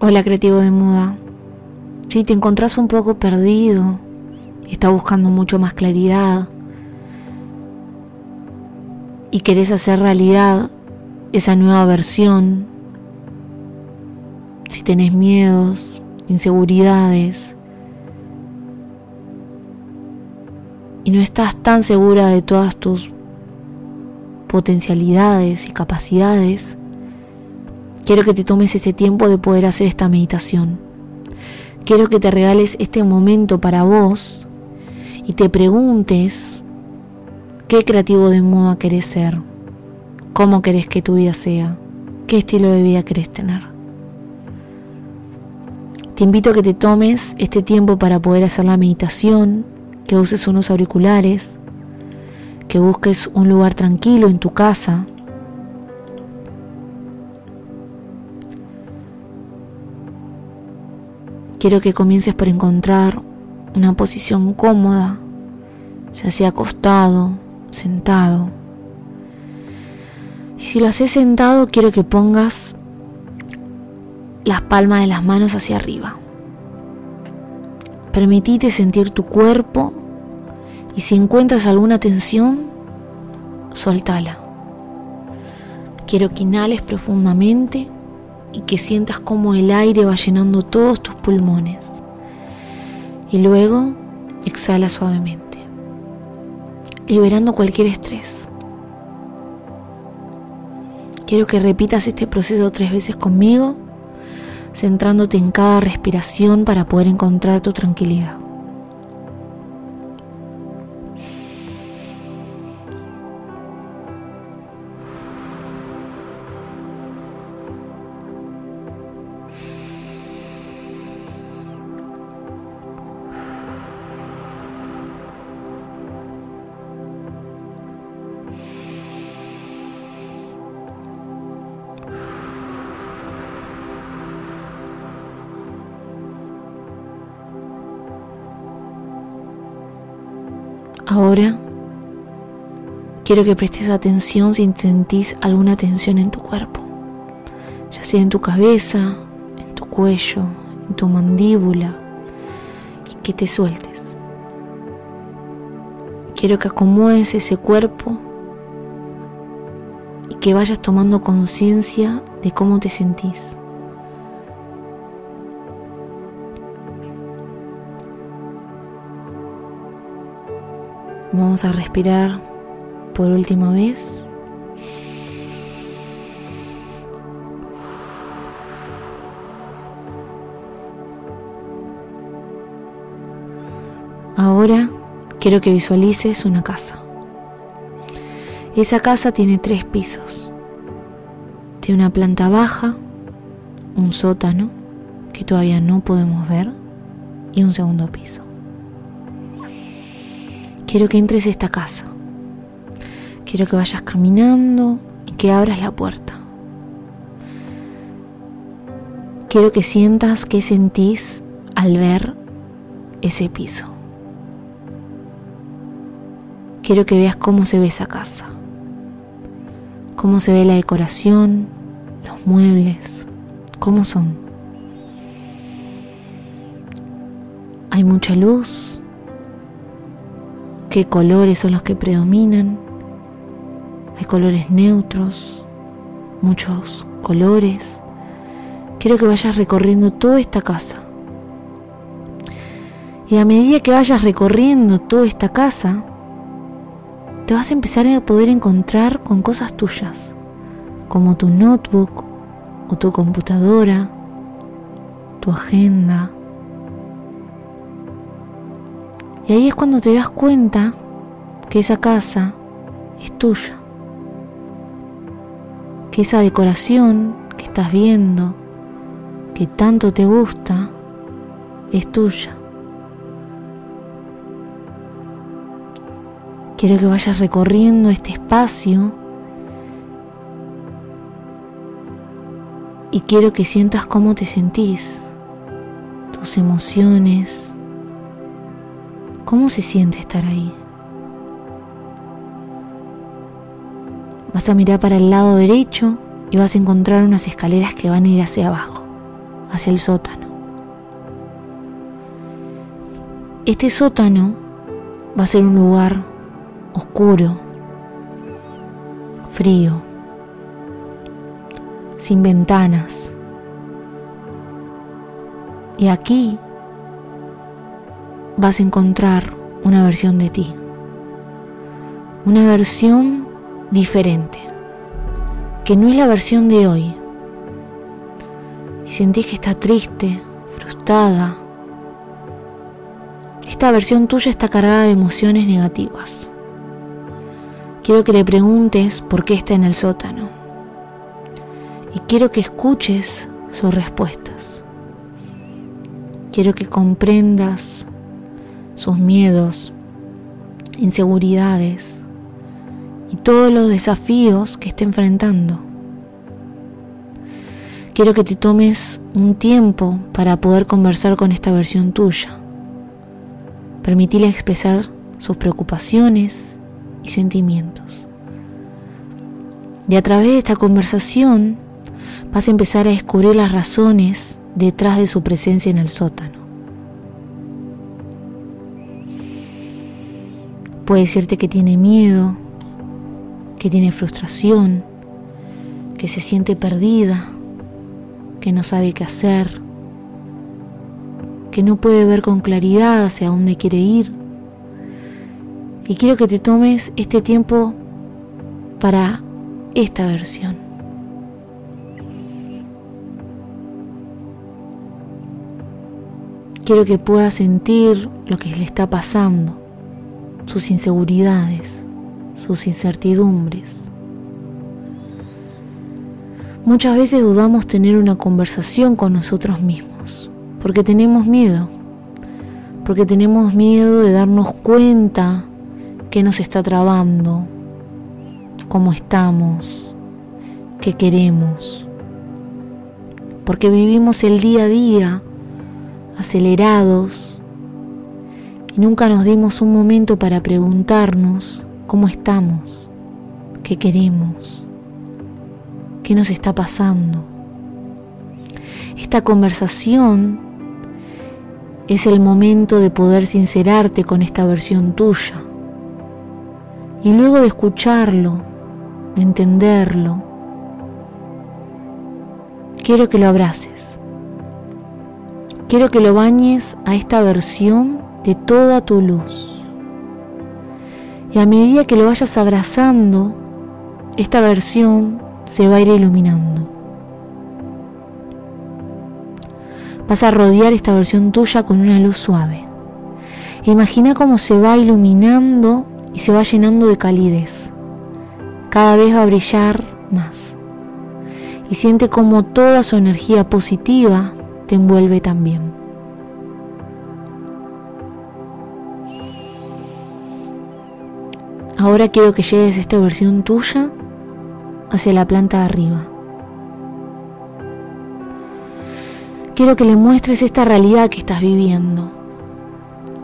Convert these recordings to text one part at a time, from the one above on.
Hola creativo de muda. Si te encontrás un poco perdido estás buscando mucho más claridad y querés hacer realidad esa nueva versión, si tenés miedos, inseguridades y no estás tan segura de todas tus potencialidades y capacidades, Quiero que te tomes este tiempo de poder hacer esta meditación. Quiero que te regales este momento para vos y te preguntes qué creativo de moda querés ser, cómo querés que tu vida sea, qué estilo de vida querés tener. Te invito a que te tomes este tiempo para poder hacer la meditación, que uses unos auriculares, que busques un lugar tranquilo en tu casa Quiero que comiences por encontrar una posición cómoda, ya sea acostado, sentado. Y si lo haces sentado, quiero que pongas las palmas de las manos hacia arriba. Permitite sentir tu cuerpo y si encuentras alguna tensión, soltala. Quiero que inhales profundamente y que sientas como el aire va llenando todos tus pulmones. Y luego exhala suavemente, liberando cualquier estrés. Quiero que repitas este proceso tres veces conmigo, centrándote en cada respiración para poder encontrar tu tranquilidad. Ahora quiero que prestes atención si sentís alguna tensión en tu cuerpo, ya sea en tu cabeza, en tu cuello, en tu mandíbula, y que te sueltes. Quiero que acomodes ese cuerpo y que vayas tomando conciencia de cómo te sentís. Vamos a respirar por última vez. Ahora quiero que visualices una casa. Esa casa tiene tres pisos. Tiene una planta baja, un sótano que todavía no podemos ver y un segundo piso. Quiero que entres a esta casa. Quiero que vayas caminando y que abras la puerta. Quiero que sientas qué sentís al ver ese piso. Quiero que veas cómo se ve esa casa. Cómo se ve la decoración, los muebles, cómo son. Hay mucha luz, qué colores son los que predominan. Hay colores neutros, muchos colores. Quiero que vayas recorriendo toda esta casa. Y a medida que vayas recorriendo toda esta casa, te vas a empezar a poder encontrar con cosas tuyas, como tu notebook o tu computadora, tu agenda, Y ahí es cuando te das cuenta que esa casa es tuya. Que esa decoración que estás viendo, que tanto te gusta, es tuya. Quiero que vayas recorriendo este espacio y quiero que sientas cómo te sentís, tus emociones, ¿Cómo se siente estar ahí? Vas a mirar para el lado derecho y vas a encontrar unas escaleras que van a ir hacia abajo. hacia el sótano. Este sótano va a ser un lugar oscuro, frío, sin ventanas. Y aquí vas a encontrar una versión de ti, una versión diferente, que no es la versión de hoy. Y sentís que está triste, frustrada. Esta versión tuya está cargada de emociones negativas. Quiero que le preguntes por qué está en el sótano. Y quiero que escuches sus respuestas. Quiero que comprendas sus miedos, inseguridades y todos los desafíos que está enfrentando. Quiero que te tomes un tiempo para poder conversar con esta versión tuya. Permitirle expresar sus preocupaciones y sentimientos. Y a través de esta conversación vas a empezar a descubrir las razones detrás de su presencia en el sótano. Puede decirte que tiene miedo, que tiene frustración, que se siente perdida, que no sabe qué hacer, que no puede ver con claridad hacia dónde quiere ir. Y quiero que te tomes este tiempo para esta versión. Quiero que puedas sentir lo que le está pasando sus inseguridades, sus incertidumbres. Muchas veces dudamos tener una conversación con nosotros mismos, porque tenemos miedo, porque tenemos miedo de darnos cuenta que nos está trabando, cómo estamos, qué queremos, porque vivimos el día a día acelerados, nunca nos dimos un momento para preguntarnos cómo estamos, qué queremos, qué nos está pasando. Esta conversación es el momento de poder sincerarte con esta versión tuya. Y luego de escucharlo, de entenderlo, quiero que lo abraces. Quiero que lo bañes a esta versión de toda tu luz. Y a medida que lo vayas abrazando, esta versión se va a ir iluminando. Vas a rodear esta versión tuya con una luz suave. Imagina cómo se va iluminando y se va llenando de calidez. Cada vez va a brillar más. Y siente como toda su energía positiva te envuelve también. Ahora quiero que lleves esta versión tuya hacia la planta de arriba. Quiero que le muestres esta realidad que estás viviendo,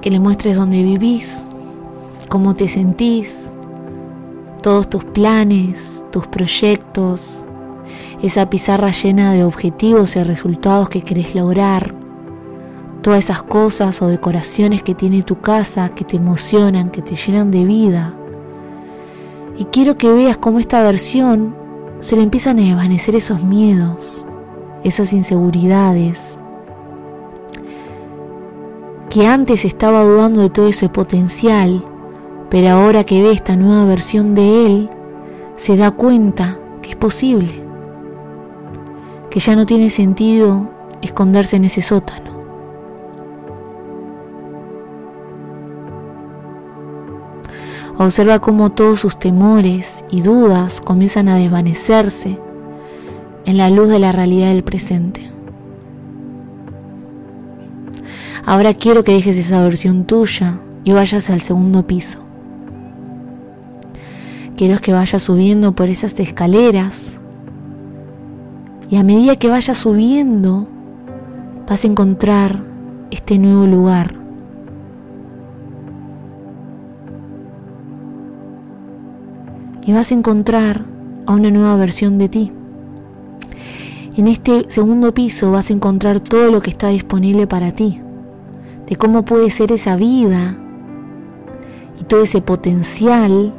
que le muestres dónde vivís, cómo te sentís, todos tus planes, tus proyectos, esa pizarra llena de objetivos y resultados que querés lograr, todas esas cosas o decoraciones que tiene tu casa que te emocionan, que te llenan de vida y quiero que veas cómo esta versión se le empiezan a desvanecer esos miedos, esas inseguridades, que antes estaba dudando de todo ese potencial, pero ahora que ve esta nueva versión de él, se da cuenta que es posible, que ya no tiene sentido esconderse en ese sótano Observa cómo todos sus temores y dudas comienzan a desvanecerse en la luz de la realidad del presente. Ahora quiero que dejes esa versión tuya y vayas al segundo piso. Quiero que vayas subiendo por esas escaleras y a medida que vayas subiendo vas a encontrar este nuevo lugar y vas a encontrar a una nueva versión de ti. En este segundo piso vas a encontrar todo lo que está disponible para ti, de cómo puede ser esa vida y todo ese potencial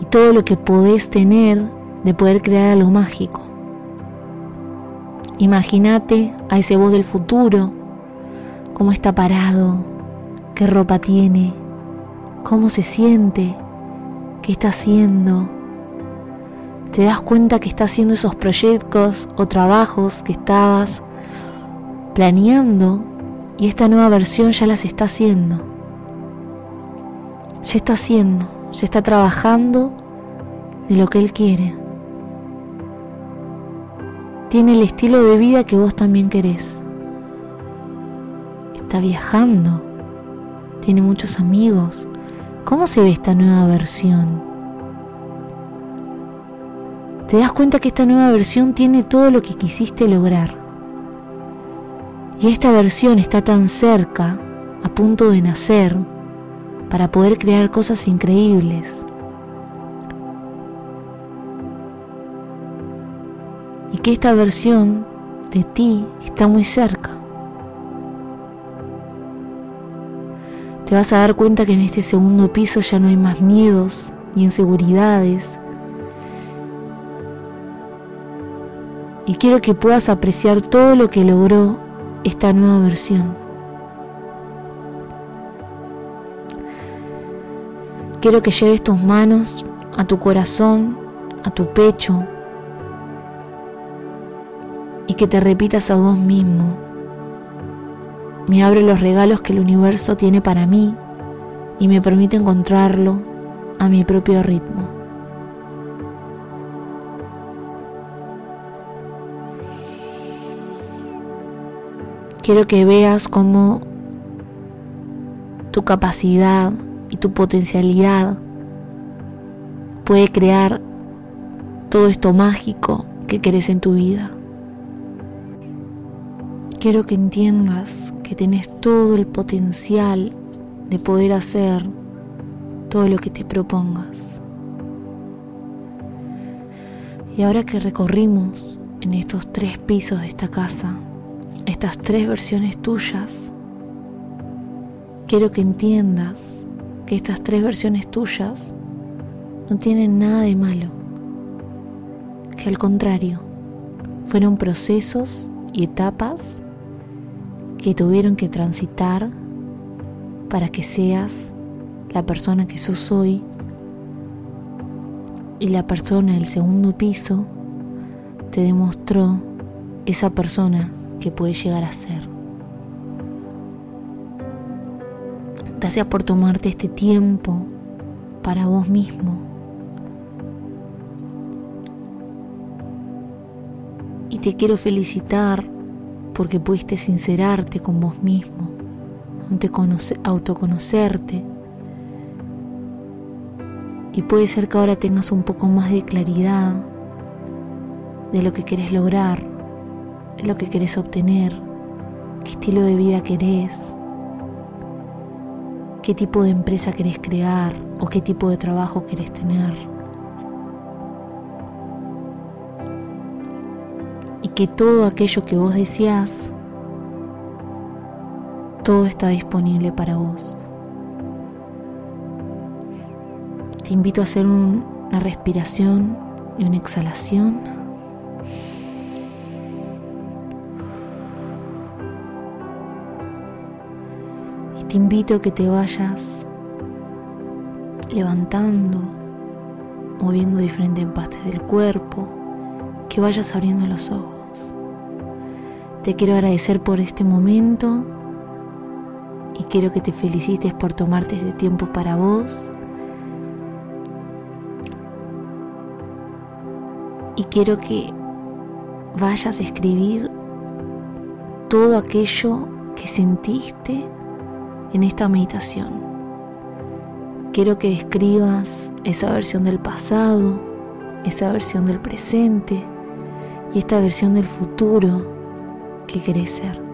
y todo lo que podés tener de poder crear algo mágico. Imagínate a ese voz del futuro, cómo está parado, qué ropa tiene, cómo se siente, qué está haciendo. Te das cuenta que está haciendo esos proyectos o trabajos que estabas planeando y esta nueva versión ya las está haciendo. Ya está haciendo, ya está trabajando de lo que él quiere. Tiene el estilo de vida que vos también querés. Está viajando. Tiene muchos amigos. ¿Cómo se ve esta nueva versión? Te das cuenta que esta nueva versión tiene todo lo que quisiste lograr. Y esta versión está tan cerca, a punto de nacer, para poder crear cosas increíbles. y que esta versión de ti está muy cerca. Te vas a dar cuenta que en este segundo piso ya no hay más miedos ni inseguridades. Y quiero que puedas apreciar todo lo que logró esta nueva versión. Quiero que lleves tus manos a tu corazón, a tu pecho, y que te repitas a vos mismo. Me abre los regalos que el universo tiene para mí y me permite encontrarlo a mi propio ritmo. Quiero que veas cómo tu capacidad y tu potencialidad puede crear todo esto mágico que querés en tu vida. Quiero que entiendas que tenés todo el potencial de poder hacer todo lo que te propongas. Y ahora que recorrimos en estos tres pisos de esta casa, estas tres versiones tuyas, quiero que entiendas que estas tres versiones tuyas no tienen nada de malo, que al contrario, fueron procesos y etapas que tuvieron que transitar para que seas la persona que sos hoy y la persona del segundo piso te demostró esa persona que puedes llegar a ser. Gracias por tomarte este tiempo para vos mismo. Y te quiero felicitar porque pudiste sincerarte con vos mismo, autoconocerte. Y puede ser que ahora tengas un poco más de claridad de lo que querés lograr, de lo que querés obtener, qué estilo de vida querés, qué tipo de empresa querés crear o qué tipo de trabajo querés tener. Que todo aquello que vos deseás, todo está disponible para vos. Te invito a hacer una respiración y una exhalación. Y te invito a que te vayas levantando, moviendo diferentes partes del cuerpo, que vayas abriendo los ojos. Te quiero agradecer por este momento y quiero que te felicites por tomarte este tiempo para vos. Y quiero que vayas a escribir todo aquello que sentiste en esta meditación. Quiero que escribas esa versión del pasado, esa versión del presente y esta versión del futuro que. Gracias.